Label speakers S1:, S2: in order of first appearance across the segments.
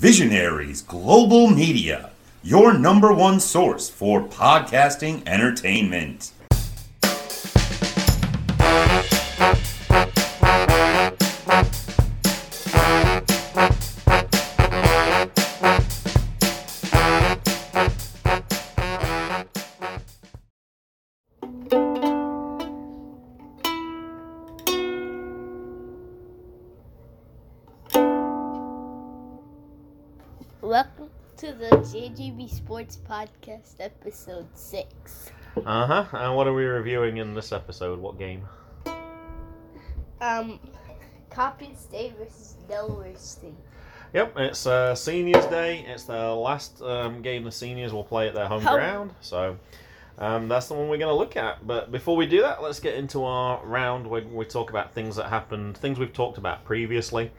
S1: Visionaries Global Media, your number one source for podcasting entertainment.
S2: Sports Podcast, episode six.
S3: Uh huh. And what are we reviewing in this episode? What game?
S2: Um, Coppin State versus Delaware State.
S3: Yep, it's uh, Seniors Day. It's the last um, game the seniors will play at their home
S2: Home.
S3: ground. So um, that's the one we're going to look at. But before we do that, let's get into our round where we talk about things that happened, things we've talked about previously.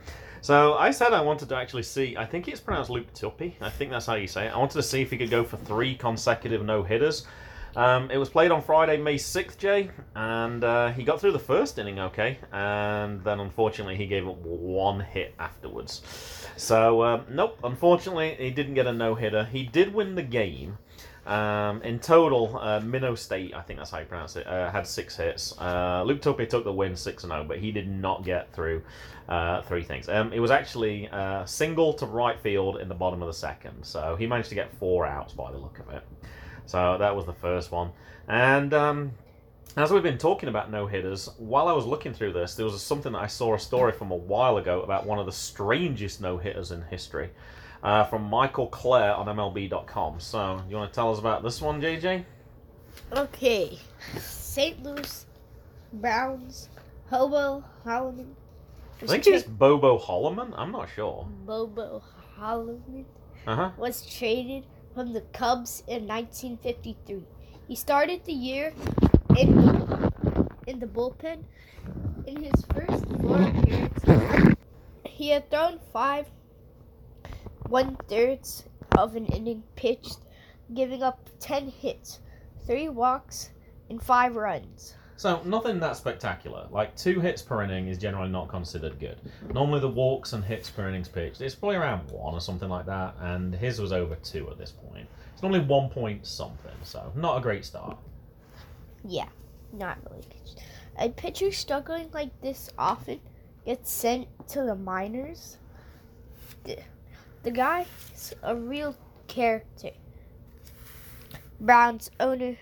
S3: So I said I wanted to actually see. I think it's pronounced Luke Tuppy. I think that's how you say it. I wanted to see if he could go for three consecutive no hitters. Um, it was played on Friday, May 6th, Jay, and uh, he got through the first inning okay, and then unfortunately he gave up one hit afterwards. So, um, nope, unfortunately he didn't get a no hitter. He did win the game. Um, in total, uh, Minnow State, I think that's how you pronounce it, uh, had six hits. Uh, Luke Tuppy took the win 6 0, but he did not get through uh, three things. Um, it was actually uh, single to right field in the bottom of the second, so he managed to get four outs by the look of it. So that was the first one. And um, as we've been talking about no hitters, while I was looking through this, there was something that I saw a story from a while ago about one of the strangest no hitters in history. Uh, from Michael Clair on MLB.com. So, you want to tell us about this one, JJ?
S2: Okay, St. Louis Browns, Hobo Holloman.
S3: I think it's Bobo Holloman. I'm not sure.
S2: Bobo Holloman
S3: Uh huh.
S2: was traded from the Cubs in 1953. He started the year in the, in the bullpen. In his first four appearances, he had thrown five one thirds of an inning pitched, giving up 10 hits, three walks, and five runs.
S3: So nothing that spectacular. Like two hits per inning is generally not considered good. Normally the walks and hits per innings pitched, it's probably around one or something like that, and his was over two at this point. It's normally one point something, so not a great start.
S2: Yeah, not really pitched. A pitcher struggling like this often gets sent to the minors. The, guy's a real character. Browns owner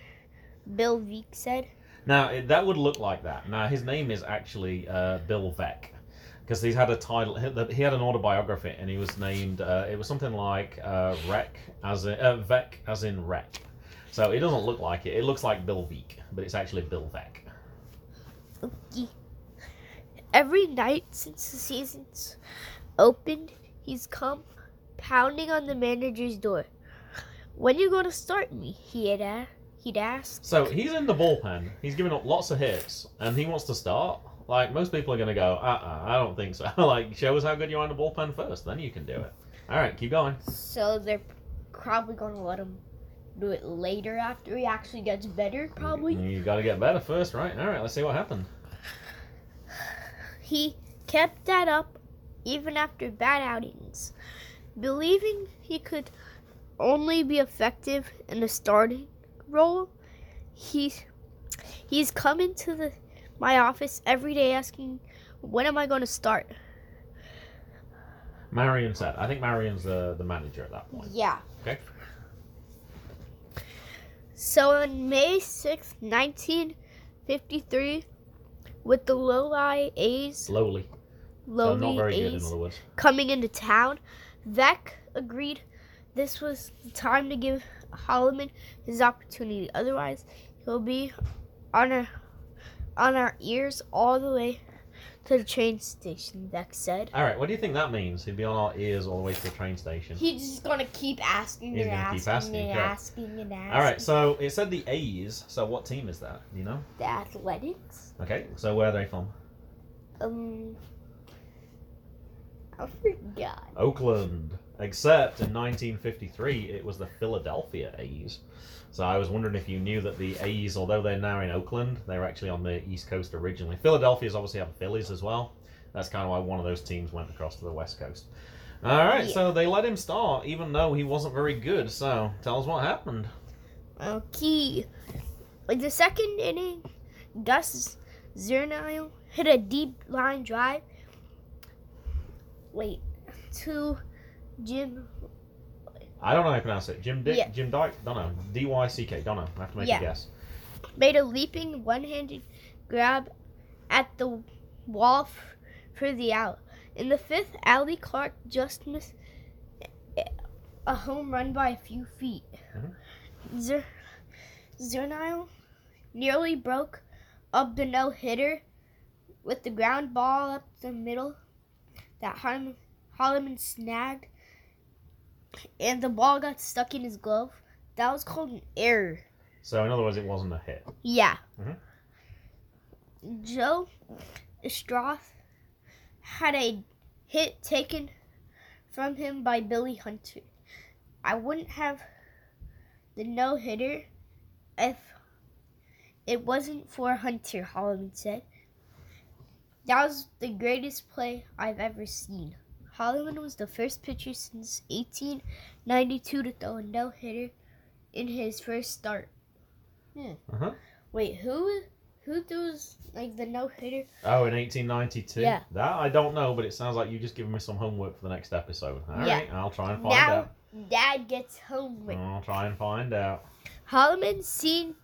S2: Bill Veeck said.
S3: Now that would look like that. Now his name is actually uh, Bill Veck, because he's had a title. He had an autobiography, and he was named. Uh, it was something like uh, Wreck, as in uh, Veck, as in wreck. So it doesn't look like it. It looks like Bill Veeck, but it's actually Bill Veck.
S2: "Ookie." Every night since the season's opened, he's come pounding on the manager's door. When you gonna start me? He had a- he'd asked.
S3: So he's in the bullpen. He's giving up lots of hits, and he wants to start. Like most people are going to go, uh, uh I don't think so. like, show us how good you are in the bullpen first, then you can do it. All right, keep going.
S2: So they're probably gonna let him do it later after he actually gets better. Probably.
S3: You got to get better first, right? All right, let's see what happened.
S2: He kept that up even after bad outings, believing he could only be effective in a starting role. He he's come into the my office every day asking, "When am I going to start?"
S3: Marion said. I think Marion's the the manager at that point.
S2: Yeah.
S3: Okay.
S2: So on May sixth, 1953, with the Lodi A's,
S3: Slowly. So
S2: Lodi
S3: not very good, in
S2: A's
S3: other words.
S2: coming into town, Veeck agreed this was the time to give Holloman his opportunity. Otherwise, he'll be on our on our ears all the way to the train station. Veeck said.
S3: All right, what do you think that means? He'd be on our ears all the way to the train station.
S2: He's just gonna keep asking
S3: He's
S2: and
S3: gonna
S2: asking,
S3: keep asking,
S2: and
S3: correct.
S2: asking and asking.
S3: All right, so it said the A's. So what team is that? Do you know?
S2: the Athletics.
S3: Okay, so where are they from?
S2: Um, I forgot.
S3: Oakland. Except in 1953, it was the Philadelphia A's. So I was wondering if you knew that the A's, although they're now in Oakland, they were actually on the East Coast originally. Philadelphia's obviously have Phillies as well. That's kind of why one of those teams went across to the West Coast. All right,
S2: Yeah.
S3: so they let him start, even though he wasn't very good. So tell us what happened.
S2: Okay. In the second inning, Gus Zernial hit a deep line drive. Wait, to Jim.
S3: I don't know how to pronounce it. Jim Dick,
S2: Yeah.
S3: Jim Dyke, don't know. D Y C K, don't know. I have to make
S2: Yeah.
S3: a guess.
S2: Made a leaping one-handed grab at the wall f- for the out. In the fifth, Allie Clark just missed a home run by a few feet. Mm-hmm. Zer- Zernial nearly broke up the no hitter with the ground ball up the middle that Holloman, Holloman snagged, and the ball got stuck in his glove. That was called an error.
S3: So in other words, it wasn't a hit.
S2: Yeah.
S3: Mhm.
S2: Joe Stroth had a hit taken from him by Billy Hunter. I wouldn't have the no hitter if it wasn't for Hunter, Holloman said. That was the greatest play I've ever seen. Holloman was the first pitcher since 1892 to throw a no hitter in his first start.
S3: Uh-huh.
S2: Wait, who who throws like the no hitter?
S3: Oh, in 1892?
S2: Yeah.
S3: That I don't know, but it sounds like you just giving me some homework for the next episode. All right,
S2: Yeah.
S3: I'll try and find
S2: Now
S3: out.
S2: Dad gets homework.
S3: I'll try and find out.
S2: Holloman seemed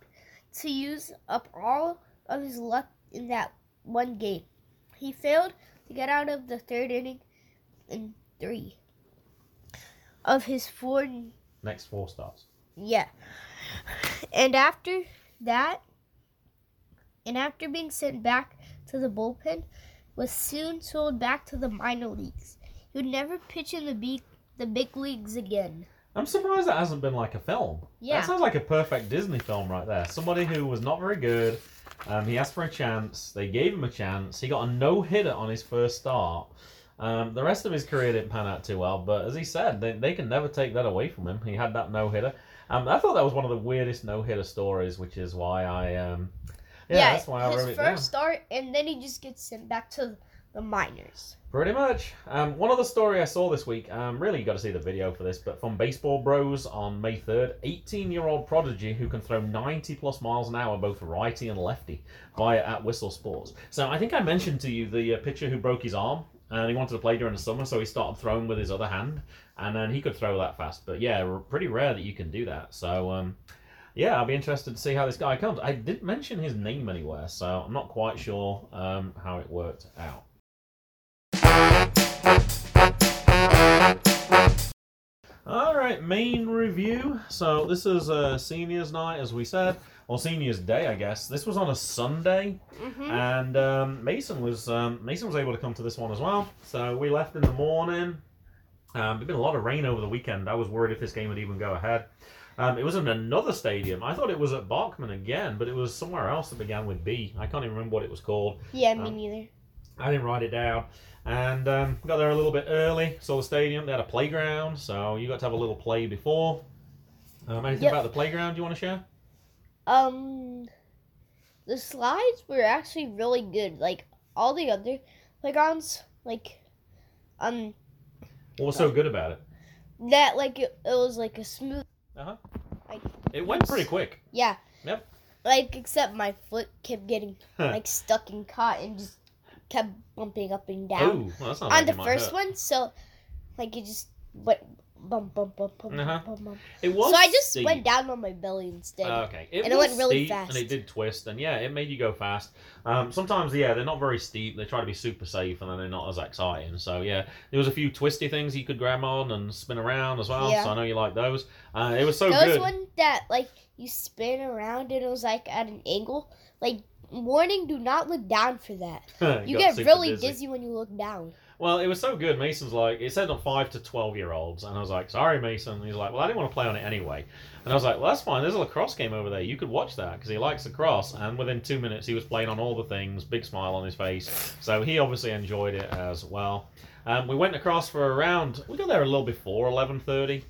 S2: to use up all of his luck in that one game. He failed to get out of the third inning in three of his four.
S3: Next four starts.
S2: Yeah, and after that, and after being sent back to the bullpen, was soon sold back to the minor leagues. He would never pitch in the big the big leagues again.
S3: I'm surprised that hasn't been like a film.
S2: Yeah.
S3: That sounds like a perfect Disney film right there. Somebody who was not very good. Um, he asked for a chance. They gave him a chance. He got a no hitter on his first start. Um, the rest of his career didn't pan out too well, but as he said, they, they can never take that away from him. He had that no hitter. Um, I thought that was one of the weirdest no hitter stories, which is why I um, yeah, that's why I
S2: his
S3: wrote it
S2: first
S3: down.
S2: start, and then he just gets sent back to the minors.
S3: Pretty much. Um, one other story I saw this week, um, really you got to see the video for this, but from Baseball Bros on May 3rd, 18 year old prodigy who can throw 90 plus miles an hour, both righty and lefty, via at Whistle Sports. So I think I mentioned to you the uh, pitcher who broke his arm and he wanted to play during the summer, so he started throwing with his other hand, and then he could throw that fast. But yeah, pretty rare that you can do that. So um, yeah, I'll be interested to see how this guy comes. I didn't mention his name anywhere, so I'm not quite sure um, how it worked out. Right, main review. So this is uh, seniors night, as we said, or seniors day, I guess. This was on a Sunday,
S2: Mm-hmm.
S3: and um, Mason was um, Mason was able to come to this one as well. So we left in the morning. Um, there'd been a lot of rain over the weekend. I was worried if this game would even go ahead. Um, it was in another stadium. I thought it was at Bachman again, but it was somewhere else that began with B. I can't even remember what it was called.
S2: Yeah, me
S3: Um,
S2: neither.
S3: I didn't write it down. And um, got there a little bit early. Saw the stadium. They had a playground, so you got to have a little play before. Um, anything
S2: Yep.
S3: about the playground you want to share?
S2: Um, the slides were actually really good. Like all the other playgrounds, like um,
S3: What was so good about it?
S2: that like it, it was like a smooth.
S3: Uh-huh.
S2: Like
S3: It went pretty quick.
S2: yeah.
S3: Yep.
S2: Like except my foot kept getting like stuck and caught and just kept bumping up and down.
S3: Oh, well,
S2: on
S3: like
S2: the first one, so like it just went bump bump bump bump
S3: Uh-huh.
S2: bump bump.
S3: It was
S2: So I just
S3: steep.
S2: went down on my belly instead.
S3: Oh, okay. It
S2: And it
S3: was
S2: went really
S3: steep,
S2: fast.
S3: And it did twist, and yeah, it made you go fast. Um, sometimes, yeah, they're not very steep. They try to be super safe, and then they're not as exciting. So, yeah, there was a few twisty things you could grab on and spin around as well.
S2: Yeah.
S3: So I know you like those. Uh, it was so
S2: Those
S3: good.
S2: one that like you spin around and it was like at an angle. Like warning, do not look down for that. You get really
S3: dizzy.
S2: dizzy when you look down.
S3: Well, it was so good. Mason's like, it said on five to twelve year olds, and I was like, sorry, Mason. And he's like, well, I didn't want to play on it anyway. And I was like, well, that's fine. There's a lacrosse game over there. You could watch that because he likes lacrosse. And within two minutes, he was playing on all the things, big smile on his face. So he obviously enjoyed it as well. Um, we went across for a round. We got there a little before eleven thirty.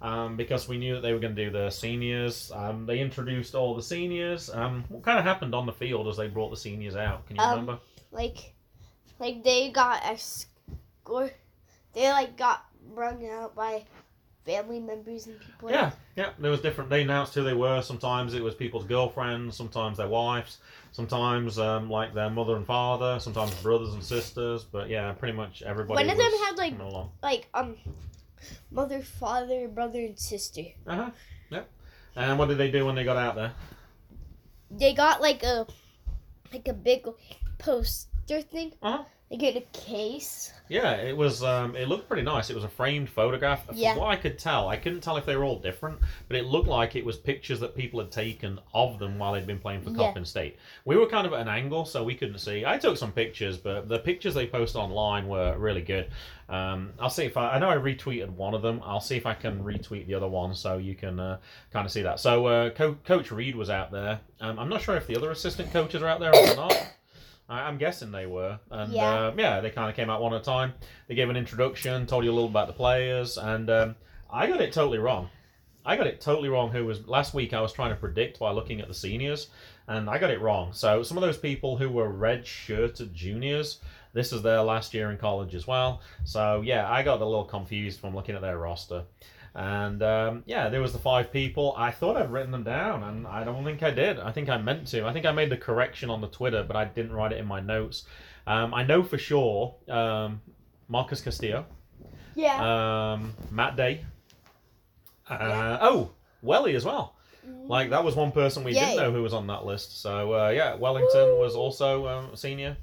S3: Um, because we knew that they were going to do the seniors. Um, they introduced all the seniors. Um, what kind of happened on the field as they brought the seniors out? Can you
S2: Um,
S3: remember?
S2: Like, like they got a score. They like got rung out by family members and people.
S3: Yeah, yeah. There was different. They announced who they were. Sometimes it was people's girlfriends. Sometimes their wives. Sometimes um, like their mother and father. Sometimes brothers and sisters. But yeah, pretty much everybody.
S2: One of them had, like-. Like um, mother, father, brother, and sister.
S3: Uh huh. Yep. And what did they do when they got out there?
S2: They got like a like a big poster thing.
S3: Uh-huh.
S2: They get a case.
S3: Yeah, it was. Um, it looked pretty nice. It was a framed photograph. From
S2: Yeah.
S3: what I could tell, I couldn't tell if they were all different, but it looked like it was pictures that people had taken of them while they'd been playing for
S2: Yeah.
S3: Coppin State. We were kind of at an angle, so we couldn't see. I took some pictures, but the pictures they posted online were really good. Um, I'll see if I. I know I retweeted one of them. I'll see if I can retweet the other one so you can uh, kind of see that. So uh, Co- Coach Reed was out there. Um, I'm not sure if the other assistant coaches are out there or not. I- I'm guessing they were, and
S2: Yeah.
S3: uh, yeah, they kind of came out one at a time. They gave an introduction, told you a little about the players, and um, I got it totally wrong. I got it totally wrong. Who was last week? I was trying to predict by looking at the seniors, and I got it wrong. So some of those people who were red-shirted juniors, this is their last year in college as well. So yeah, I got a little confused from looking at their roster. And um, yeah, there was the five people. I thought I'd written them down, and I don't think I did. I think I meant to. I think I made the correction on the Twitter, but I didn't write it in my notes. Um, I know for sure um, Marcus Castillo,
S2: Yeah.
S3: um, Matt Day. Uh,
S2: Yeah.
S3: Oh, Welly as well. Like that was one person we
S2: Yay.
S3: didn't know who was on that list. So uh, yeah, Wellington was also um, senior,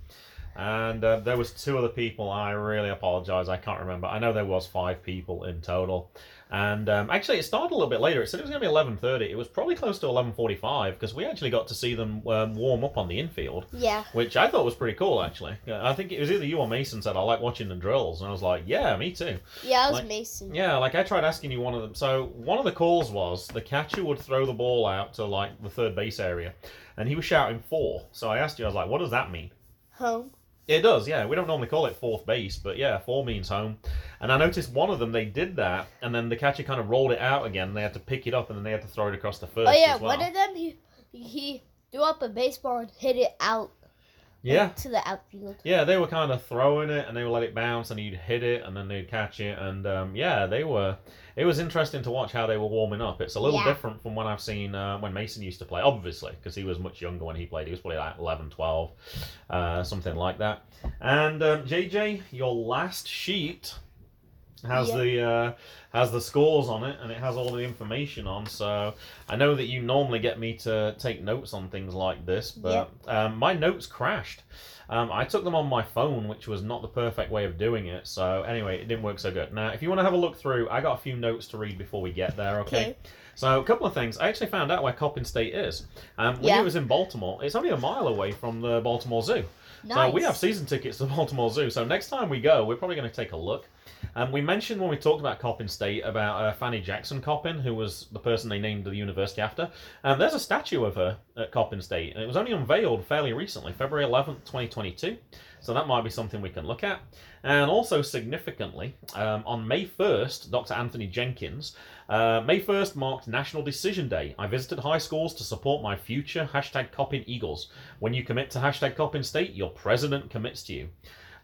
S3: and uh, there was two other people. I really apologize, I can't remember. I know there was five people in total, and um, actually it started a little bit later. It said it was going to be eleven thirty. It was probably close to eleven forty five because we actually got to see them um, warm up on the infield,
S2: yeah.
S3: which I thought was pretty cool. Actually, I think it was either you or Mason said I like watching the drills, and I was like, yeah, me too.
S2: Yeah, it was
S3: Like-
S2: Mason.
S3: Yeah, like I tried asking you one of them. So one of the calls was the catcher would throw the ball out to like the third base area, and he was shouting four. So I asked you, I was like, what does that mean?
S2: Home.
S3: It does, yeah. We don't normally call it fourth base, but yeah, four means home. And I noticed one of them they did that, and then the catcher kind of rolled it out again. They had to pick it up, and then they had to throw it across the first
S2: Oh yeah,
S3: well.
S2: one of them he he threw up a baseball and hit it out
S3: yeah,
S2: to the outfield.
S3: Yeah, they were kind of throwing it, and they would let it bounce, and he'd hit it, and then they'd catch it, and um, yeah, they were. It was interesting to watch how they were warming up. It's a little
S2: Yeah.
S3: different from when I've seen uh, when Mason used to play, obviously, because he was much younger when he played. He was probably like 11, 12, uh, something like that. And um, JJ, your last sheet has
S2: Yeah.
S3: the uh, has the scores on it, and it has all the information on. So I know that you normally get me to take notes on things like this, but um, my notes crashed. Um, I took them on my phone, which was not the perfect way of doing it. So anyway, it didn't work so good. Now, if you want to have a look through, I got a few notes to read before we get there. Okay.
S2: Okay.
S3: So a couple of things. I actually found out where Coppin State is. Um, when
S2: Yeah.
S3: it was in Baltimore, it's only a mile away from the Baltimore Zoo.
S2: Nice.
S3: So we have season tickets to the Baltimore Zoo. So next time we go, we're probably going to take a look. Um, we mentioned when we talked about Coppin State about uh, Fanny Jackson Coppin, who was the person they named the university after. Um, there's a statue of her at Coppin State, and it was only unveiled fairly recently, February 11th, 2022. So that might be something we can look at. And also significantly, um, on May 1st, Dr. Anthony Jenkins, uh, May 1st marked National Decision Day. I visited high schools to support my future hashtag Coppin Eagles. When you commit to hashtag Coppin State, your president commits to you.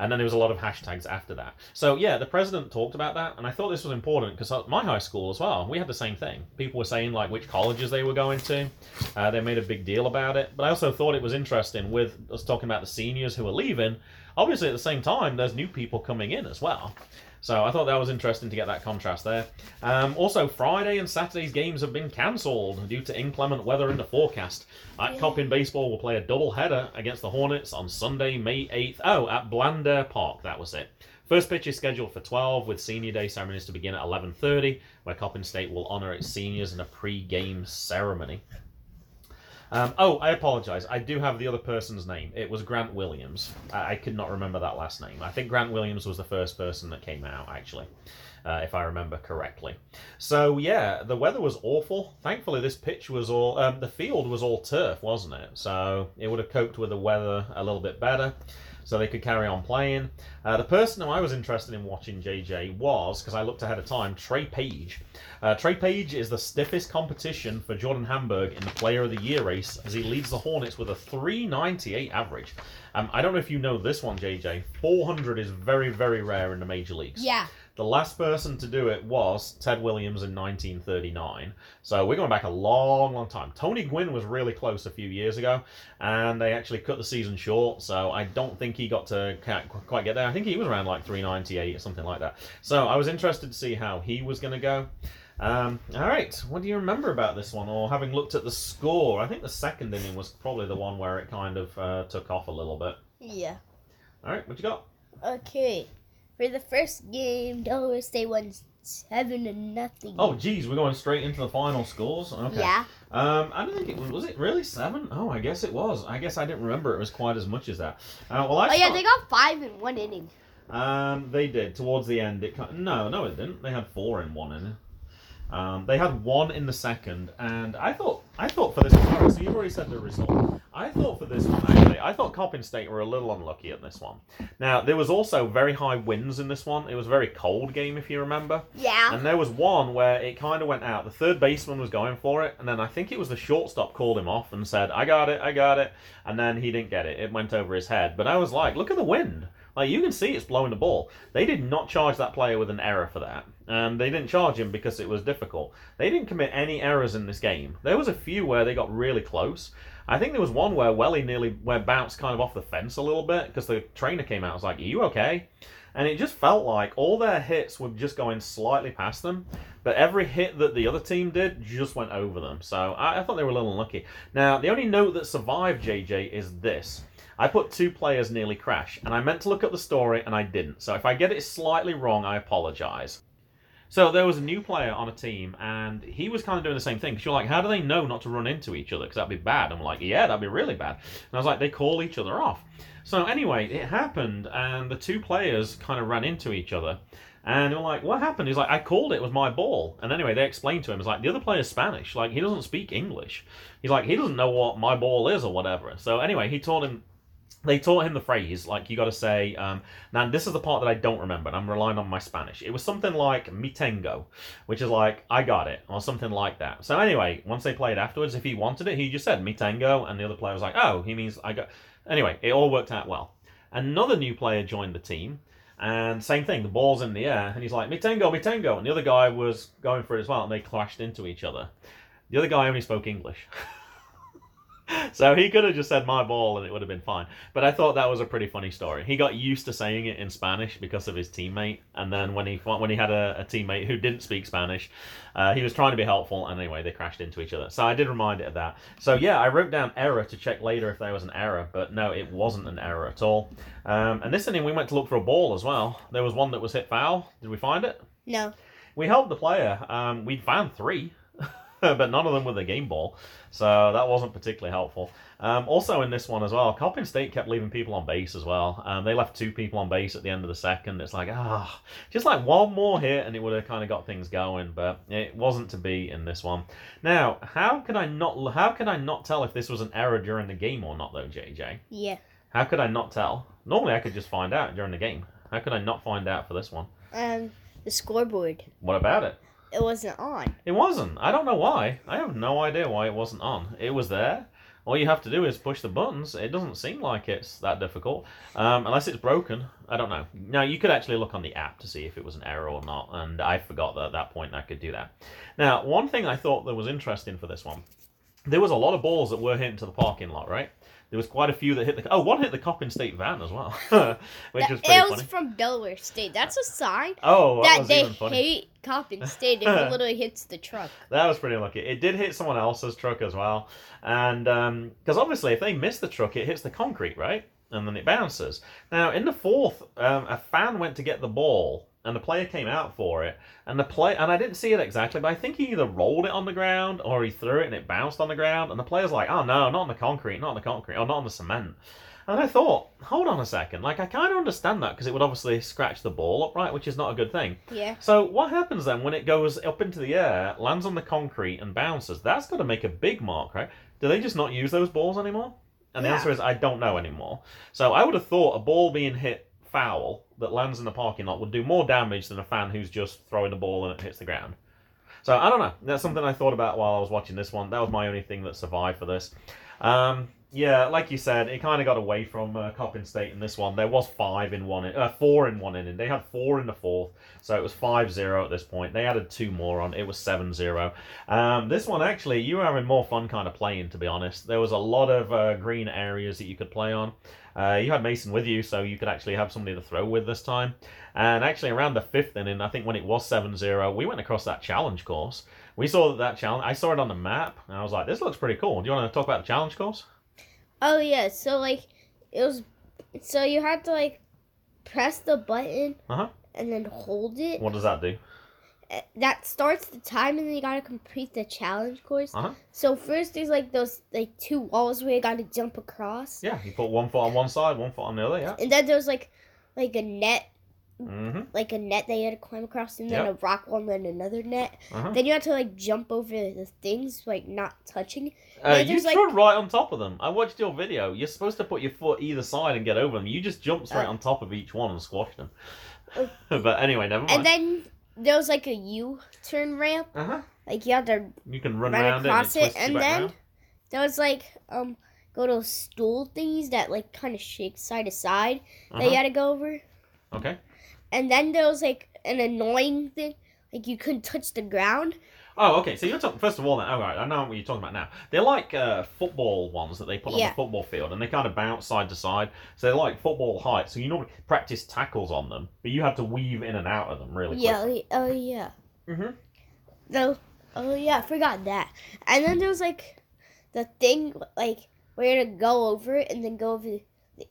S3: And then there was a lot of hashtags after that. So yeah, the president talked about that, and I thought this was important because at my high school as well, we had the same thing. People were saying like which colleges they were going to. Uh, they made a big deal about it. But I also thought it was interesting with us talking about the seniors who are leaving. Obviously, at the same time, there's new people coming in as well. So I thought that was interesting to get that contrast there. Um, also, Friday and Saturday's games have been cancelled due to inclement weather in the forecast. At
S2: Yeah.
S3: Coppin Baseball will play a double header against the Hornets on Sunday, May 8th. Oh, at Blandair Park, that was it. First pitch is scheduled for 12, with Senior Day ceremonies to begin at 11.30, where Coppin State will honour its seniors in a pre-game ceremony. Um, oh, I apologise. I do have the other person's name. It was Grant Williams. I, I could not remember that last name. I think Grant Williams was the first person that came out, actually, uh, if I remember correctly. So yeah, the weather was awful. Thankfully, this pitch was all. Um, the field was all turf, wasn't it? So it would have coped with the weather a little bit better. So they could carry on playing. Uh, the person who I was interested in watching JJ was, because I looked ahead of time, Trey Page. Uh, Trey Page is the stiffest competition for Jordan Hamburg in the Player of the Year race as he leads the Hornets with a 398 average. Um, I don't know if you know this one, JJ. 400 is very, very rare in the major leagues.
S2: Yeah.
S3: The last person to do it was Ted Williams in 1939. So we're going back a long, long time. Tony Gwynn was really close a few years ago, and they actually cut the season short. So I don't think he got to quite get there. I think he was around like 398 or something like that. So I was interested to see how he was going to go. Um, all right, what do you remember about this one? Or having looked at the score, I think the second inning was probably the one where it kind of uh, took off a little bit.
S2: Yeah.
S3: All right, what you got?
S2: Okay. For the first game, Delaware State won seven to nothing.
S3: Oh, geez, we're going straight into the final scores. Okay.
S2: Yeah.
S3: Um, I don't think it was. Was it really seven? Oh, I guess it was. I guess I didn't remember it was quite as much as that. Uh, well, I
S2: Oh yeah,
S3: start-
S2: they got five in one inning.
S3: Um, they did towards the end. It no, no, it didn't. They had four in one inning. Um, they had one in the second, and I thought, I thought for this one. alright, So you've already said the result. I thought for this one actually, I thought Coppin State were a little unlucky at this one. Now there was also very high winds in this one. It was a very cold game, if you remember.
S2: Yeah.
S3: And there was one where it kind of went out. The third baseman was going for it, and then I think it was the shortstop called him off and said, "I got it, I got it," and then he didn't get it. It went over his head. But I was like, "Look at the wind! Like you can see it's blowing the ball." They did not charge that player with an error for that, and they didn't charge him because it was difficult. They didn't commit any errors in this game. There was a few where they got really close. I think there was one where Welly nearly where bounced kind of off the fence a little bit because the trainer came out and was like, "Are you okay?" And it just felt like all their hits were just going slightly past them, but every hit that the other team did just went over them. So I, I thought they were a little unlucky. Now, the only note that survived JJ is this. I put two players nearly crash, and I meant to look up the story and I didn't. So if I get it slightly wrong, I apologize. So there was a new player on a team, and he was kind of doing the same thing. Because you're like, how do they know not to run into each other? Because that'd be bad. I'm like, yeah, that'd be really bad. And I was like, they call each other off. So anyway, it happened, and the two players kind of ran into each other. And they were like, what happened? He's like, I called it, it was my ball. And anyway, they explained to him, it's like, the other player's Spanish. Like, he doesn't speak English. He's like, he doesn't know what my ball is or whatever. So anyway, he told him they taught him the phrase like you got to say um, now this is the part that i don't remember and i'm relying on my spanish. It was something like mi tengo which is like i got it or something like that. So anyway once they played afterwards if he wanted it he just said mi tengo and the other player was like oh he means i got anyway it all worked out well. Another new player joined the team and same thing the ball's in the air and he's like mi tengo mi tengo and the other guy was going for it as well and they clashed into each other. The other guy only spoke english so he could have just said my ball and it would have been fine. But I thought that was a pretty funny story. He got used to saying it in Spanish because of his teammate, and then when he when he had a, a teammate who didn't speak Spanish, uh, he was trying to be helpful, and anyway they crashed into each other. So I did remind it of that. So yeah, I wrote down error to check later if there was an error, but no, it wasn't an error at all. Um, and this inning we went to look for a ball as well. There was one that was hit foul. Did we find it?
S2: No.
S3: We helped the player. Um, we found three, but none of them with a game ball, so that wasn't particularly helpful. Um, also in this one as well, Coppin State kept leaving people on base as well. Um, they left two people on base at the end of the second. It's like ah, just like one more hit and it would have kind of got things going, but it wasn't to be in this one. Now, how could I not? How could I not tell if this was an error during the game or not, though, JJ?
S2: Yeah.
S3: How could I not tell? Normally, I could just find out during the game. How could I not find out for this one?
S2: Um, the scoreboard.
S3: What about it?
S2: It wasn't on.
S3: It wasn't. I don't know why. I have no idea why it wasn't on. It was there. All you have to do is push the buttons. It doesn't seem like it's that difficult, um, unless it's broken. I don't know. Now you could actually look on the app to see if it was an error or not, and I forgot that at that point I could do that. Now, one thing I thought that was interesting for this one, there was a lot of balls that were hit into the parking lot, right? There was quite a few that hit the. Oh, one hit the Coppin State van as well, which
S2: That-
S3: was pretty
S2: it was
S3: funny.
S2: from Delaware State. That's a sign
S3: Oh, that,
S2: that
S3: was
S2: they
S3: even funny.
S2: hate Coppin State if it literally hits the truck.
S3: That was pretty lucky. It did hit someone else's truck as well, and because obviously if they miss the truck, it hits the concrete, right? And then it bounces. Now in the fourth, um, a fan went to get the ball, and the player came out for it, and the play and I didn't see it exactly, but I think he either rolled it on the ground or he threw it and it bounced on the ground, and the player's like, "Oh no, not on the concrete, not on the concrete, or not on the cement." And I thought, hold on a second, like I kind of understand that because it would obviously scratch the ball up, right? Which is not a good thing.
S2: Yeah.
S3: So what happens then when it goes up into the air, lands on the concrete, and bounces? That's got to make a big mark, right? Do they just not use those balls anymore? And the
S2: Yeah.
S3: answer is I don't know anymore. So I would have thought a ball being hit foul that lands in the parking lot would do more damage than a fan who's just throwing the ball and it hits the ground. So I don't know. That's something I thought about while I was watching this one. That was my only thing that survived for this. Um, Yeah, like you said, it kind of got away from uh, Coppin State in this one. There was five in one, uh, four in one inning. They had four in the fourth, so it was 5-0 at this point. They added two more on. It was 7-0. Um, this one actually, you were having more fun kind of playing, to be honest. There was a lot of uh, green areas that you could play on. Uh, you had Mason with you, so you could actually have somebody to throw with this time. And actually, around the fifth inning, I think when it was 7-0, we went across that challenge course. We saw that, that challenge. I saw it on the map, and I was like, "This looks pretty cool." Do you want to talk about the challenge course?
S2: Oh yeah, so like it was so you had to like press the button
S3: Uh-huh.
S2: and then hold it.
S3: What does that do?
S2: That starts the time and then you gotta complete the challenge course.
S3: Uh-huh.
S2: So first there's like those like two walls where you gotta jump across.
S3: Yeah, you put one foot on one side, one foot on the other. Yeah.
S2: And then there's like like a net
S3: Mm-hmm.
S2: like a net that you had to climb across and then
S3: Yep.
S2: a rock wall and then another net.
S3: Uh-huh.
S2: Then you have to like jump over the things like not touching.
S3: Uh, you
S2: like-
S3: right on top of them. I watched your video. You're supposed to put your foot either side and get over them. You just jumped straight
S2: Uh.
S3: on top of each one and squashed them.
S2: Oh.
S3: but anyway, never mind.
S2: And then there was like a U turn ramp.
S3: uh-huh.
S2: Like you had to
S3: You can run,
S2: run
S3: around
S2: across
S3: it and, it,
S2: and
S3: twists you back
S2: then
S3: round.
S2: there was like um go to stool thingies that like kind of shake side to side that you
S3: Uh-huh.
S2: had to go over.
S3: Okay.
S2: And then there was like an annoying thing, like you couldn't touch the ground.
S3: Oh, okay. So you're talking first of all. Then, all right, I know what you're talking about now. They're like uh, football ones that they put on
S2: Yeah.
S3: the football field, and they kind of bounce side to side. So they're like football height. So you normally practice tackles on them, but you have to weave in and out of them really
S2: Yeah, oh yeah.
S3: Mm-hmm.
S2: No, oh yeah, I forgot that. And then there was like the thing like where you had to go over it and then go over the,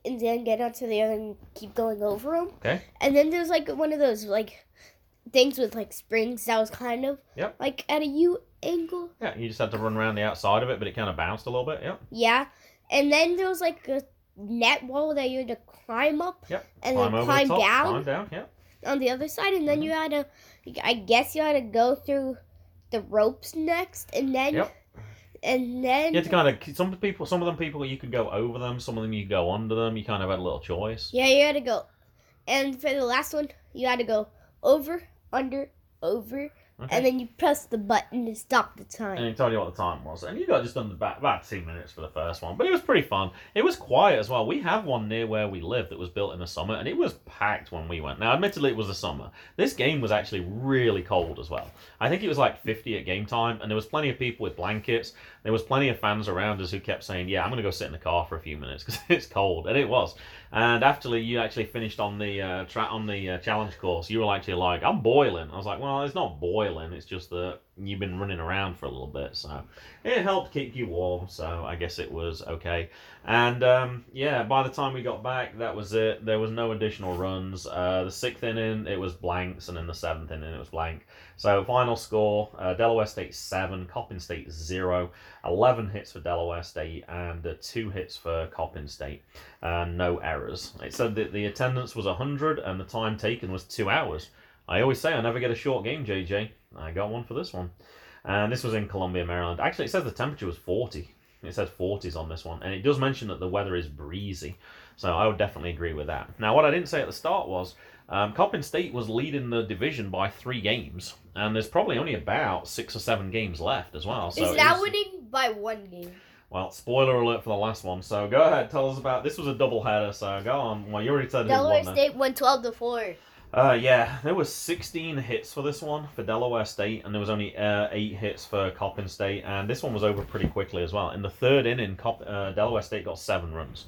S2: and then get onto the other and keep going over them.
S3: Okay.
S2: And then there's like one of those like things with like springs that was kind of
S3: Yep.
S2: like at a U angle.
S3: Yeah, you just had to run around the outside of it, but it kind of bounced a little bit. Yep.
S2: Yeah. And then there was like a net wall that you had to climb up
S3: Yep.
S2: and
S3: climb
S2: then climb
S3: the
S2: down
S3: climb down. Yep.
S2: on the other side and then mm-hmm. you had to I guess you had to go through the ropes next and then
S3: Yep.
S2: and then
S3: You had to kind of some people, some of them people you could go over them, some of them you could go under them. You kind of had a little choice.
S2: Yeah, you had to go. And for the last one, you had to go over, under, over,
S3: Okay.
S2: and then you press the button to stop the time.
S3: and he told you what the time was, and you got just under about, about two minutes for the first one, but it was pretty fun. It was quiet as well. We have one near where we live that was built in the summer, and it was packed when we went. Now, admittedly, it was the summer. This game was actually really cold as well. I think it was like 50 at game time, and there was plenty of people with blankets. There was plenty of fans around us who kept saying, "Yeah, I'm going to go sit in the car for a few minutes because it's cold," and it was. And after you actually finished on the uh, tra- on the uh, challenge course, you were actually like, "I'm boiling." I was like, "Well, it's not boiling. It's just that you've been running around for a little bit, so it helped keep you warm." So I guess it was okay. And um, yeah, by the time we got back, that was it. There was no additional runs. Uh, the sixth inning, it was blanks, and in the seventh inning, it was blank. So final score: uh, Delaware State seven, Coppin State zero. 11 hits for Delaware State and uh, two hits for Coppin State, and no errors. It said that the attendance was 100 and the time taken was two hours. I always say I never get a short game, JJ. I got one for this one. And this was in Columbia, Maryland. Actually, it says the temperature was 40. It says 40s on this one, and it does mention that the weather is breezy. So I would definitely agree with that. Now, what I didn't say at the start was um, Coppin State was leading the division by three games, and there's probably only about six or seven games left as well. So
S2: Is now
S3: was-
S2: winning by one game.
S3: well, spoiler alert for the last one. So go ahead, tell us about. This was a double header. So go on. Well, you already said who
S2: Delaware
S3: won. then.
S2: State won 12 to 4.
S3: Uh, yeah, there was 16 hits for this one for Delaware State, and there was only uh, eight hits for Coppin State, and this one was over pretty quickly as well. In the third inning, Cop- uh, Delaware State got seven runs,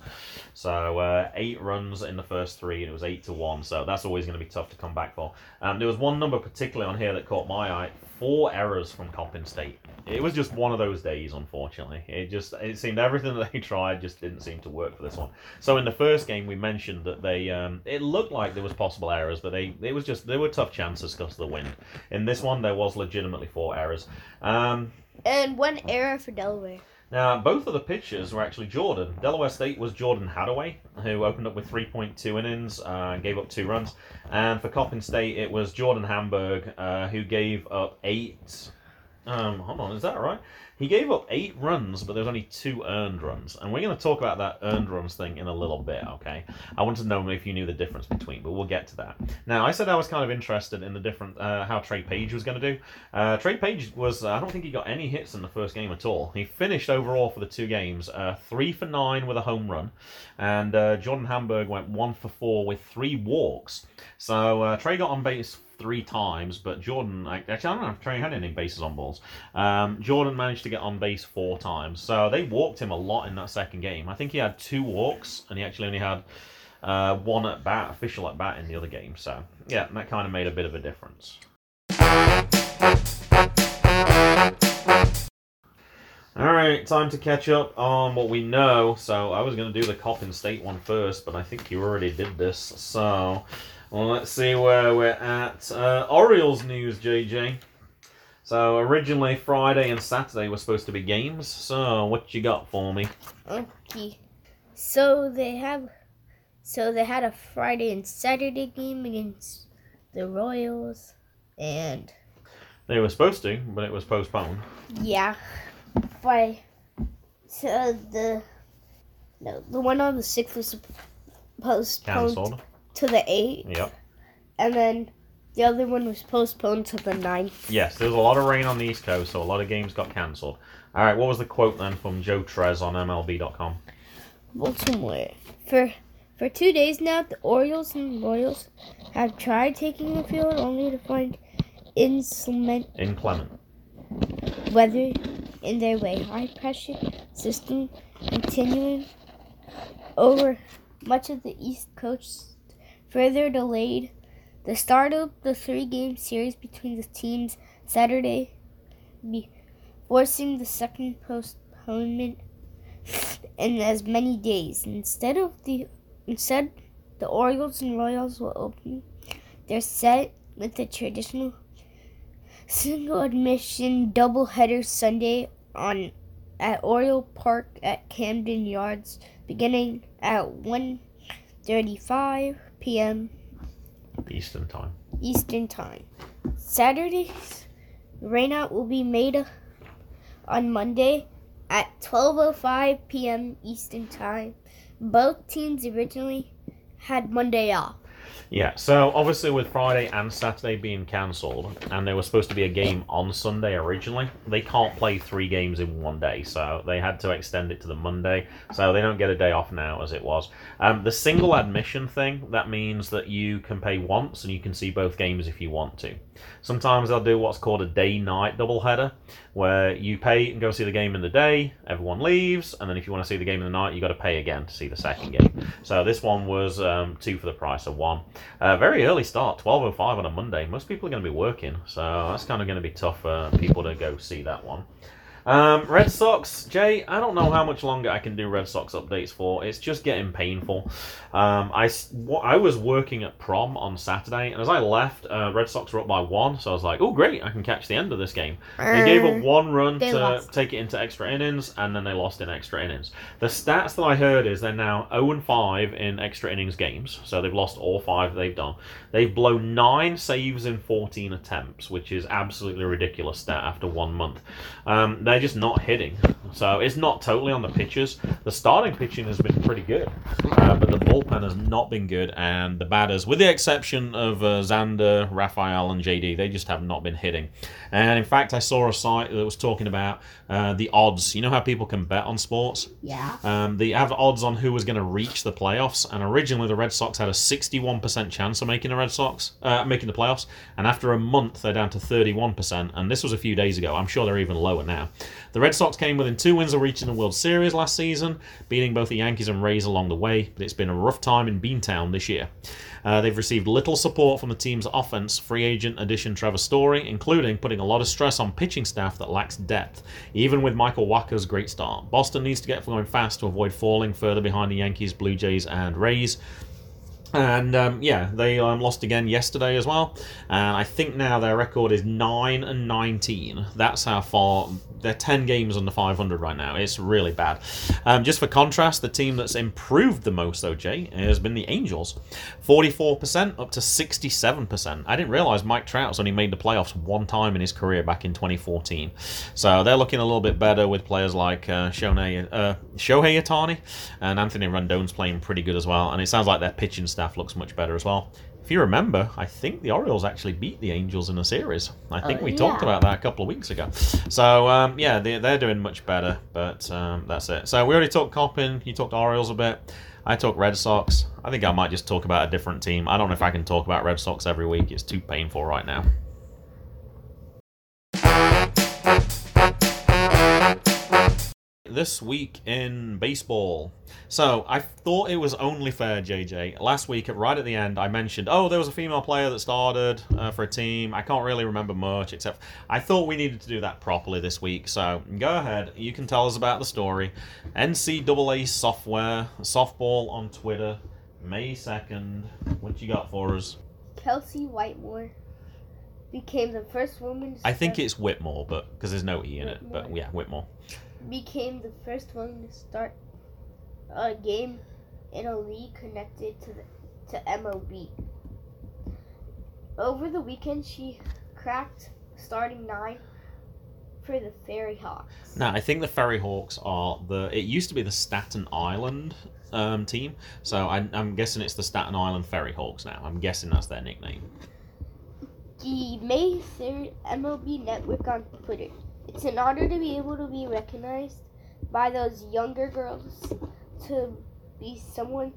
S3: so uh, eight runs in the first three, and it was eight to one. So that's always going to be tough to come back for. Um, there was one number particularly on here that caught my eye: four errors from Coppin State. It was just one of those days, unfortunately. It just it seemed everything that they tried just didn't seem to work for this one. So in the first game, we mentioned that they um, it looked like there was possible errors, but they it was just they were tough chances because of the wind. In this one, there was legitimately four errors. Um,
S2: And one error for Delaware.
S3: Now, both of the pitchers were actually Jordan. Delaware State was Jordan Hadaway, who opened up with 3.2 innings uh, and gave up two runs. And for Coppin State, it was Jordan Hamburg, uh, who gave up eight Um, hold on, is that right? He gave up eight runs, but there's only two earned runs, and we're going to talk about that earned runs thing in a little bit. Okay, I wanted to know if you knew the difference between, but we'll get to that. Now, I said I was kind of interested in the different uh, how Trey Page was going to do. Uh, Trey Page was uh, I don't think he got any hits in the first game at all. He finished overall for the two games uh, three for nine with a home run, and uh, Jordan Hamburg went one for four with three walks. So uh, Trey got on base three times, but Jordan actually I don't know if Trey had any bases on balls. Um, Jordan managed to get on base four times, so they walked him a lot in that second game. I think he had two walks, and he actually only had uh, one at bat, official at bat in the other game. So yeah, that kind of made a bit of a difference. All right, time to catch up on what we know. So I was going to do the Coppin State one first, but I think you already did this. So well, let's see where we're at. Uh, Orioles news, JJ. So originally Friday and Saturday were supposed to be games. So what you got for me?
S2: Okay. So they have so they had a Friday and Saturday game against the Royals and
S3: They were supposed to, but it was postponed.
S2: yeah. By so the no the one on the sixth was postponed
S3: Cancelled.
S2: To the eighth.
S3: Yep.
S2: And then the other one was postponed to the ninth.
S3: Yes, there was a lot of rain on the East Coast, so a lot of games got cancelled. All right, what was the quote then from Joe Trez on MLB.com?
S2: Baltimore. For for two days now, the Orioles and Royals have tried taking the field only to find inclement
S3: Inclement.
S2: weather in their way. High pressure system continuing over much of the East Coast further delayed the start of the three game series between the teams Saturday, forcing the second postponement in as many days. Instead of the instead the Orioles and Royals will open their set with the traditional single admission doubleheader Sunday on at Oriole Park at Camden Yards beginning at 1:35 p.m.
S3: Eastern time.
S2: Eastern Time. Saturday's rainout will be made on Monday at 12:05 p.m. Eastern Time. Both teams originally had Monday off.
S3: Yeah, so obviously with Friday and Saturday being cancelled, and there was supposed to be a game on Sunday originally, they can't play three games in one day, so they had to extend it to the Monday, so they don't get a day off now as it was. Um, the single admission thing, that means that you can pay once and you can see both games if you want to. Sometimes they'll do what's called a day-night doubleheader, where you pay and go see the game in the day, everyone leaves, and then if you want to see the game in the night, you got to pay again to see the second game. So this one was um, two for the price of one. Uh, very early start, 12.05 on a Monday. Most people are going to be working, so that's kind of going to be tough for people to go see that one. Um, Red Sox, Jay, I don't know how much longer I can do Red Sox updates for. It's just getting painful. Um, I, I was working at prom on Saturday, and as I left, uh, Red Sox were up by one, so I was like, oh, great, I can catch the end of this game. They gave up one run
S2: They
S3: to
S2: lost.
S3: take it into extra innings, and then they lost in extra innings. The stats that I heard is they're now 0 and 5 in extra innings games, so they've lost all five they've done. They've blown nine saves in 14 attempts, which is absolutely ridiculous stat after one month. Um, they're just not hitting, so it's not totally on the pitchers. The starting pitching has been pretty good, uh, but the bullpen has not been good, and the batters, with the exception of uh, Xander, Rafael, and JD, they just have not been hitting. And in fact, I saw a site that was talking about uh, the odds. You know how people can bet on sports?
S2: Yeah.
S3: Um, they have odds on who was going to reach the playoffs, and originally the Red Sox had a 61% chance of making the Red Sox uh, making the playoffs, and after a month they're down to 31%, and this was a few days ago. I'm sure they're even lower now. The Red Sox came within two wins of reaching the World Series last season, beating both the Yankees and Rays along the way, but it's been a rough time in Beantown this year. Uh, they've received little support from the team's offense, free agent addition Trevor Story, including putting a lot of stress on pitching staff that lacks depth, even with Michael Wacha's great start. Boston needs to get going fast to avoid falling further behind the Yankees, Blue Jays, and Rays. And um, yeah, they um, lost again yesterday as well. And I think now their record is nine and nineteen. That's how far they're ten games under five hundred right now. It's really bad. Um, just for contrast, the team that's improved the most, though, Jay, has been the Angels, forty-four percent up to sixty-seven percent. I didn't realize Mike Trout's only made the playoffs one time in his career back in twenty fourteen. So they're looking a little bit better with players like uh, Shohei, uh, Shohei Ohtani and Anthony Rendon's playing pretty good as well. And it sounds like their pitching staff looks much better as well. If you remember, I think the Orioles actually beat the Angels in a series. I think
S2: Oh,
S3: we talked about that a couple of weeks ago. So um, yeah, they, they're doing much better. But um, that's it. So we already talked Coppin. You talked Orioles a bit. I talked Red Sox. I think I might just talk about a different team. I don't know if I can talk about Red Sox every week. It's too painful right now. This week in baseball. So I thought it was only fair, JJ. Last week, right at the end, I mentioned, oh, there was a female player that started uh, for a team. I can't really remember much, except I thought we needed to do that properly this week. So go ahead, you can tell us about the story. NCAA software, softball on Twitter, May 2nd. What you got for us?
S2: Kelsey Whitemore became the first woman. To
S3: I think it's Whitmore, but because there's no E in it. But yeah, Whitmore.
S2: Became the first one to start a game in a league connected to the to MLB. Over the weekend, she cracked starting nine for the Fairy Hawks.
S3: No, I think the Ferry Hawks are the. It used to be the Staten Island um, team, so I, I'm guessing it's the Staten Island Ferry Hawks now. I'm guessing that's their nickname.
S2: The May 3rd MLB Network on Twitter. It's an honor to be able to be recognized by those younger girls to be someone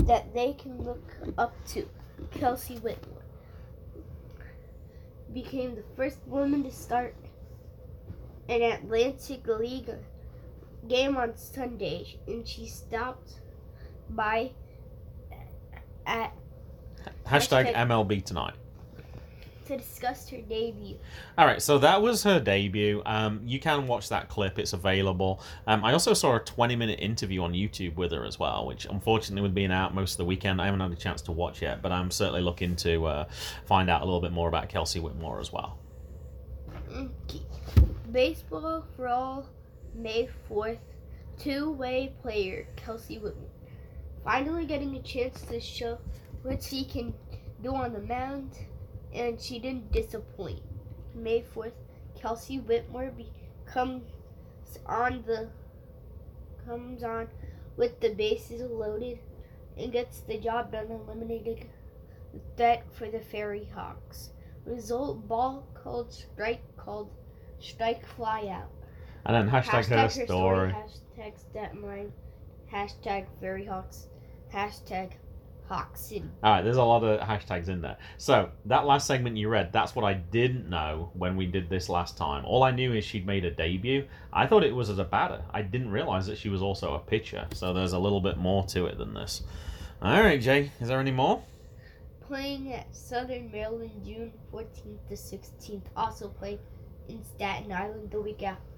S2: that they can look up to. Kelsey Whitmore became the first woman to start an Atlantic League game on Sunday, and she stopped by at
S3: Hashtag
S2: Hashtag-
S3: MLB tonight.
S2: To discuss her debut.
S3: All right, so that was her debut. Um, you can watch that clip; it's available. Um, I also saw a 20-minute interview on YouTube with her as well, which unfortunately, with being out most of the weekend, I haven't had a chance to watch yet. But I'm certainly looking to uh, find out a little bit more about Kelsey Whitmore as well.
S2: Okay. Baseball for all, May 4th. Two way player, Kelsey Whitmore. Finally getting a chance to show what she can do on the mound, and she didn't disappoint. May 4th, Kelsey Whitmore becomes on the comes on with the bases loaded and gets the job done eliminating the threat for the Fairy Hawks. Result ball called strike called strike fly out.
S3: And then hashtag, her story.
S2: Hashtag stat mine. Hashtag Fairy Hawks. Hashtag City.
S3: All right, there's a lot of hashtags in there. So that last segment you read, that's what I didn't know when we did this last time. All I knew is she'd made a debut. I thought it was as a batter. I didn't realize that she was also a pitcher. So there's a little bit more to it than this. All right, Jay, is there any more?
S2: Playing at Southern Maryland June 14th to 16th. Also playing in Staten Island the week after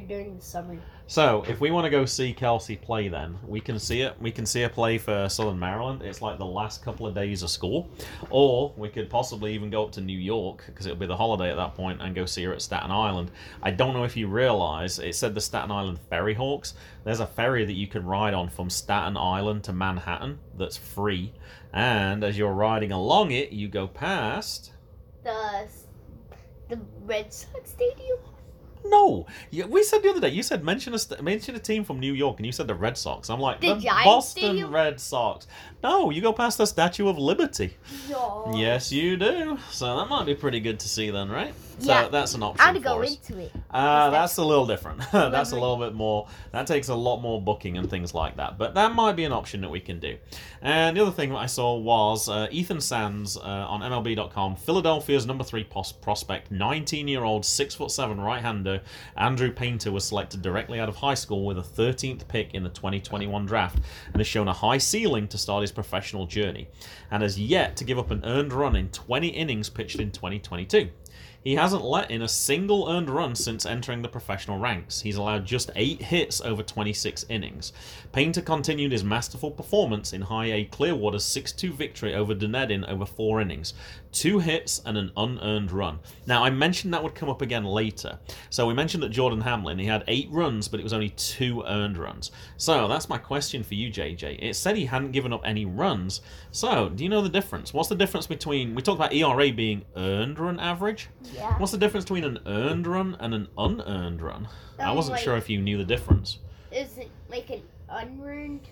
S2: during the summer.
S3: So if we want to go see Kelsey play, then we can see it. We can see her play for Southern Maryland. It's like the last couple of days of school, or we could possibly even go up to New York because it'll be the holiday at that point and go see her at Staten Island. I don't know if you realize it said the Staten Island Ferry Hawks. There's a ferry that you can ride on from Staten Island to Manhattan that's free, and as you're riding along it, you go past.
S2: The the Red Sox Stadium.
S3: No, you, we said the other day. You said mention a st- mention a team from New York, and you said the Red Sox. I'm like
S2: The
S3: the, Boston
S2: Stadium?
S3: Red Sox. No, you go past the Statue of Liberty.
S2: No.
S3: Yes, you do. So that might be pretty good to see then, right?
S2: Yeah.
S3: So that's an option
S2: I'd
S3: for
S2: go
S3: us.
S2: into it.
S3: Uh, that's a little different. that's a little bit more. That takes a lot more booking and things like that. But that might be an option that we can do. And the other thing that I saw was uh, Ethan Sands uh, on MLB.com. Philadelphia's number three pos- prospect, 19-year-old, six foot seven right-hander Andrew Painter was selected directly out of high school with a 13th pick in the 2021 draft, and has shown a high ceiling to start his professional journey, and has yet to give up an earned run in 20 innings pitched in 2022. He hasn't let in a single earned run since entering the professional ranks. He's allowed just eight hits over 26 innings. Painter continued his masterful performance in High A Clearwater's 6 2 victory over Dunedin over four innings. Two hits and an unearned run. Now, I mentioned that would come up again later. So, we mentioned that Jordan Hamlin, he had eight runs, but it was only two earned runs. So, that's my question for you, JJ. It said he hadn't given up any runs. So, do you know the difference? What's the difference between. We talked about ERA being earned run average.
S2: Yeah.
S3: What's the difference between an earned run and an unearned run? I
S2: Um,
S3: wasn't
S2: like-
S3: sure if you knew the difference.
S2: Is it like an unearned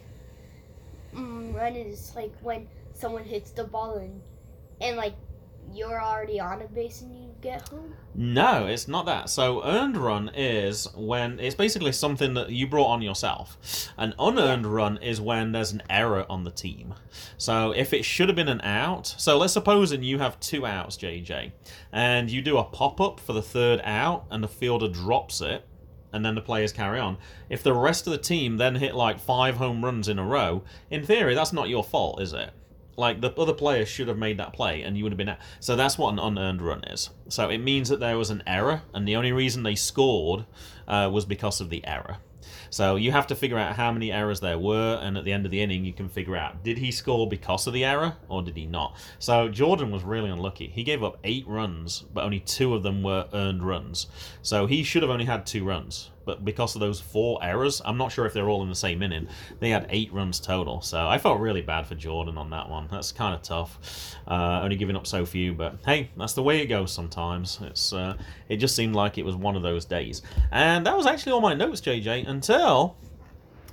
S2: mm, run? Is like when someone hits the ball and and like you're already on a base and you get home.
S3: No, it's not that. So earned run is when it's basically something that you brought on yourself. An unearned run is when there's an error on the team. So if it should have been an out, so let's suppose and you have two outs, JJ, and you do a pop up for the third out and the fielder drops it. And then the players carry on. If the rest of the team then hit like five home runs in a row, in theory, that's not your fault, is it? Like the other players should have made that play, and you would have been out. So that's what an unearned run is. So it means that there was an error, and the only reason they scored uh, was because of the error. So you have to figure out how many errors there were, and at the end of the inning, you can figure out did he score because of the error or did he not. So Jordan was really unlucky. He gave up eight runs, but only two of them were earned runs. So he should have only had two runs. But because of those four errors, I'm not sure if they're all in the same inning. They had eight runs total, so I felt really bad for Jordan on that one. That's kind of tough, uh, only giving up so few. But hey, that's the way it goes sometimes. It's uh, it just seemed like it was one of those days, and that was actually all my notes, JJ. Until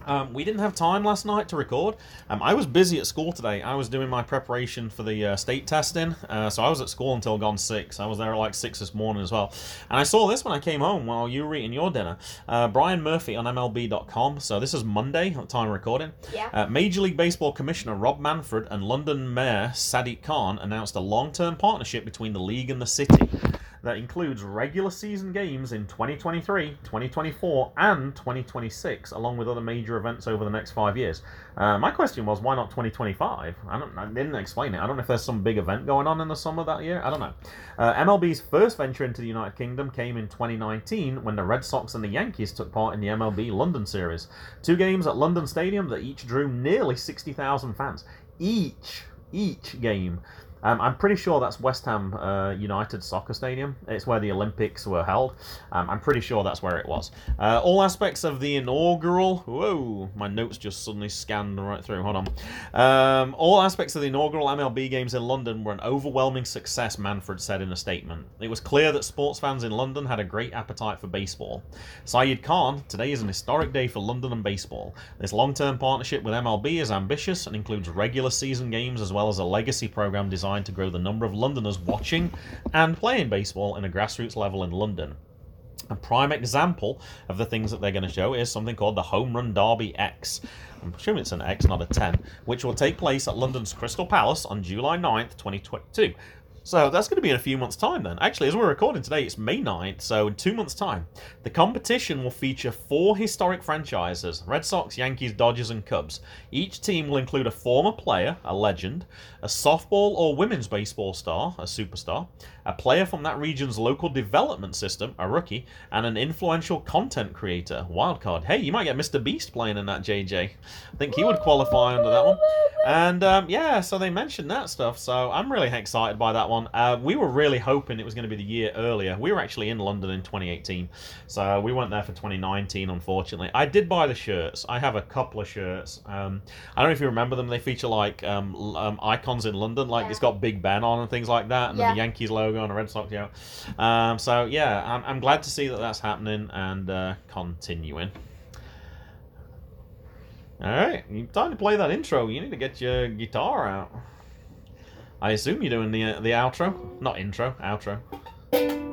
S3: um, we didn't have time last night to record. Um, I was busy at school today. I was doing my preparation for the uh, state testing, uh, so I was at school until gone six. I was there at like six this morning as well. And I saw this when I came home while you were eating your dinner. Uh, Brian Murphy on MLB.com. So this is Monday at the time of recording.
S2: Yeah.
S3: Uh, Major League Baseball Commissioner Rob Manfred and London Mayor Sadiq Khan announced a long-term partnership between the league and the city that includes regular season games in 2023, 2024, and 2026, along with other major events over the next five years. Uh, my question was, why not 2025? I, don't, I didn't explain it. I don't know if there's some big event going on in the summer that year. I don't know. Uh, MLB's first venture into the United Kingdom came in 2019 when the Red Sox and the Yankees took part in the MLB London Series. Two games at London Stadium that each drew nearly 60,000 fans. Each, each game. Um, I'm pretty sure that's West Ham uh, United Soccer Stadium. It's where the Olympics were held. Um, I'm pretty sure that's where it was. Uh, all aspects of the inaugural. Whoa, my notes just suddenly scanned right through. Hold on. Um, all aspects of the inaugural MLB games in London were an overwhelming success, Manfred said in a statement. It was clear that sports fans in London had a great appetite for baseball. Sadiq Khan, today is an historic day for London and baseball. This long term partnership with MLB is ambitious and includes regular season games as well as a legacy program designed to grow the number of Londoners watching and playing baseball in a grassroots level in London. A prime example of the things that they're going to show is something called the Home Run Derby X. I'm assuming it's an X, not a 10, which will take place at London's Crystal Palace on July 9th, 2022. So that's going to be in a few months' time then. Actually, as we're recording today, it's May 9th, so in two months' time. The competition will feature four historic franchises Red Sox, Yankees, Dodgers, and Cubs. Each team will include a former player, a legend, a softball or women's baseball star, a superstar, a player from that region's local development system, a rookie, and an influential content creator, wildcard. Hey, you might get Mr. Beast playing in that, JJ. I think he would qualify under that one. And um, yeah, so they mentioned that stuff, so I'm really excited by that one. Uh, we were really hoping it was going to be the year earlier. We were actually in London in 2018, so we went there for 2019, unfortunately. I did buy the shirts. I have a couple of shirts. Um, I don't know if you remember them. They feature like um, um, icons in London, like
S2: Yeah.
S3: it's got Big Ben on and things like that, and then
S2: Yeah.
S3: the Yankees logo and a Red Sox, yeah. Um, so yeah, I'm, I'm glad to see that that's happening and uh, continuing. All right, you time to play that intro. You need to get your guitar out. I assume you're doing the uh, the outro, not intro, outro.